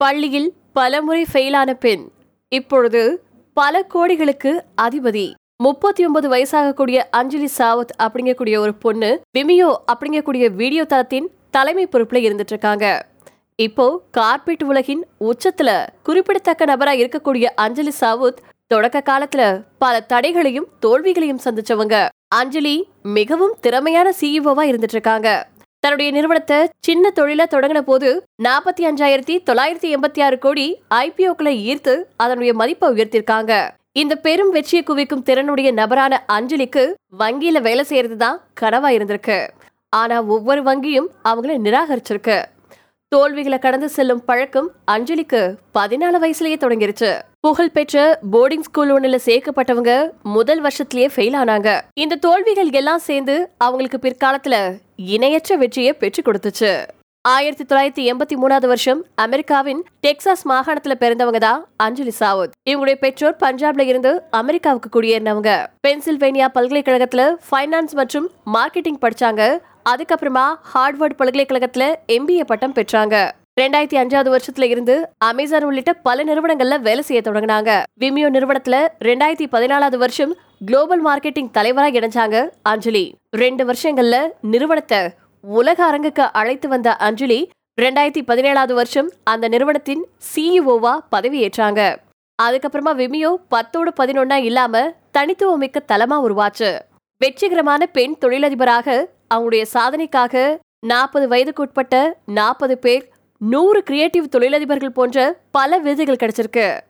பள்ளியில் பலமுறை ஃபெயிலான பெண் இப்பொழுது பல கோடிகளுக்கு அதிபதி. முப்பத்தி ஒன்பது வயசாகக்கூடிய அஞ்சலி சாவத் அப்படிங்கக்கூடிய ஒரு பொண்ணு விமியோ அப்படிங்கக்கூடிய வீடியோ தளத்தின் தலைமை பொறுப்புல இருந்துட்டு இருக்காங்க இப்போ கார்பெட் உலகின் உச்சத்துல குறிப்பிடத்தக்க நபரா இருக்கக்கூடிய அஞ்சலி சாவுத் தொடக்க காலத்துல பல தடைகளையும் தோல்விகளையும் சந்திச்சவங்க. அஞ்சலி மிகவும் திறமையான சிஇஓவா இருந்துட்டு இருக்காங்க தன்னுடைய நிறுவனத்தை சின்ன தொழில தொடங்கின போது நாற்பத்தி அஞ்சாயிரத்தி தொள்ளாயிரத்தி எண்பத்தி ஆறு கோடி ஐபிஓக்களை ஈர்த்து அதனுடைய மதிப்பை உயர்த்திருக்காங்க இந்த பெரும் வெற்றியை குவிக்கும் திறனுடைய நபரான அஞ்சலிக்கு வங்கியில வேலை செய்யறதுதான் கனவா இருந்திருக்கு. ஆனா ஒவ்வொரு வங்கியும் அவங்கள நிராகரிச்சிருக்கு. தோல்விகளை கடந்து செல்லும் பழக்கம் அஞ்சலிக்கு பதினாலு வயசுலயே தொடங்கிருச்சு. புகழ்பெற்ற போர்டிங் ஸ்கூல் ஒன்றில் சேர்க்கப்பட்டவங்க முதல் வருஷத்திலேயே ஃபெயில் ஆனாங்க. இந்த தோல்விகள் எல்லாம் சேர்ந்து அவங்களுக்கு பிற்காலத்துல இணையற்ற வெற்றியை பெற்று கொடுத்துச்சு. ஆயிரத்தி தொள்ளாயிரத்தி எண்பத்தி மூணாவது வருஷம் அமெரிக்காவின் டெக்சாஸ் மாகாணத்துல பிறந்தவங்க தான் அஞ்சலி சாவுத். இவங்களுடைய பெற்றோர் பஞ்சாப்ல இருந்து அமெரிக்காவுக்கு குடியேறினவங்க. பென்சில்வேனியா பல்கலைக்கழகத்துல ஃபைனான்ஸ் மற்றும் மார்க்கெட்டிங் படிச்சாங்க. அதுக்கப்புறமா ஹார்ட்வர்ட் பல்கலைக்கழகத்துல எம்பிஏ பட்டம் பெற்றாங்க. ரெண்டாயிரத்தி அஞ்சாவது வருஷத்துல இருந்து அமேசான் உள்ளிட்ட பல நிறுவனங்கள்ல வேலை செய்ய தொடங்கினாங்க. விமியோ நிறுவனத்துல ரெண்டாயிரத்தி பதினாலாவது வருஷம் குளோபல் மார்க்கெட்டிங் தலைவராக இணைஞ்சாங்க அஞ்சலி. ரெண்டு வருஷங்கள்ல நிறுவனத்தை உலக அரங்குக்கு அழைத்து வந்த அஞ்சலி ரெண்டாயிரத்தி பதினேழாவது வருஷம் அந்த நிறுவனத்தின் சிஇஓவா பதவியேற்றாங்க. அதுக்கப்புறமா விமியோ பத்தோடு பதினொன்னா இல்லாம தனித்துவமிக்க தலமா உருவாச்சு. வெற்றிகரமான பெண் தொழிலதிபராக அவங்களுடைய சாதனைக்காக நாற்பது வயதுக்குட்பட்ட நாற்பது பேர் நூறு கிரியேட்டிவ் தொழிலதிபர்கள் போன்ற பல விருதுகள் கிடைச்சிருக்கு.